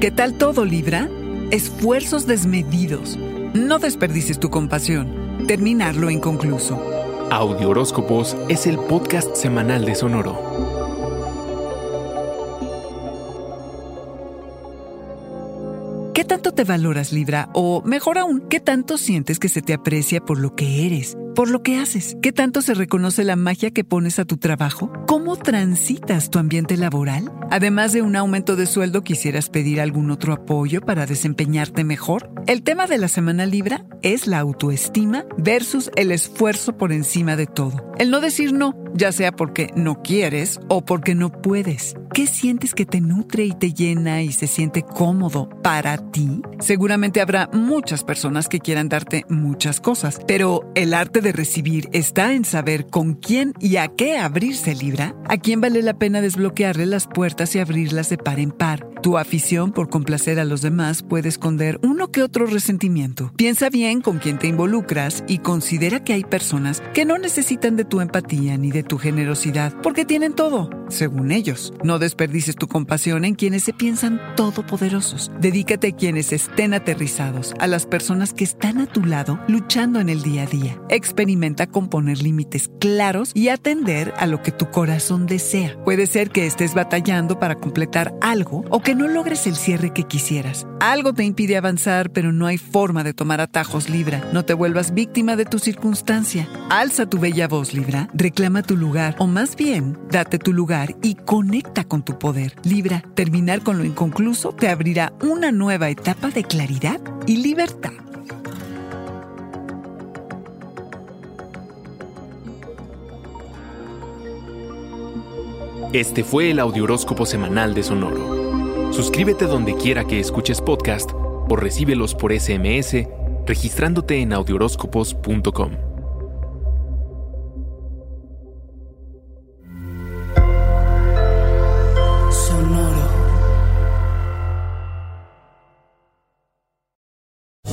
¿Qué tal todo, Libra? Esfuerzos desmedidos. No desperdicies tu compasión. Terminarlo inconcluso. Audio Horóscopos es el podcast semanal de Sonoro. ¿Qué tanto te valoras, Libra? O mejor aún, ¿qué tanto sientes que se te aprecia por lo que eres? Por lo que haces. ¿Qué tanto se reconoce la magia que pones a tu trabajo? ¿Cómo transitas tu ambiente laboral? Además de un aumento de sueldo, ¿quisieras pedir algún otro apoyo para desempeñarte mejor? El tema de la semana Libra es la autoestima versus el esfuerzo por encima de todo. El no decir no, ya sea porque no quieres o porque no puedes. ¿Qué sientes que te nutre y te llena y se siente cómodo para ti? Seguramente habrá muchas personas que quieran darte muchas cosas, pero el arte de recibir está en saber con quién y a qué abrirse Libra, a quién vale la pena desbloquearle las puertas y abrirlas de par en par. Tu afición por complacer a los demás puede esconder uno que otro resentimiento. Piensa bien con quién te involucras y considera que hay personas que no necesitan de tu empatía ni de tu generosidad porque tienen todo, según ellos. No desperdices tu compasión en quienes se piensan todopoderosos. Dedícate a quienes estén aterrizados, a las personas que están a tu lado luchando en el día a día experimenta con poner límites claros y atender a lo que tu corazón desea. Puede ser que estés batallando para completar algo o que no logres el cierre que quisieras. Algo te impide avanzar, pero no hay forma de tomar atajos, Libra. No te vuelvas víctima de tu circunstancia. Alza tu bella voz, Libra. Reclama tu lugar, o más bien, date tu lugar y conecta con tu poder. Libra, terminar con lo inconcluso te abrirá una nueva etapa de claridad y libertad. Este fue el Audioróscopo Semanal de Sonoro. Suscríbete donde quiera que escuches podcast o recíbelos por SMS registrándote en audioróscopos.com.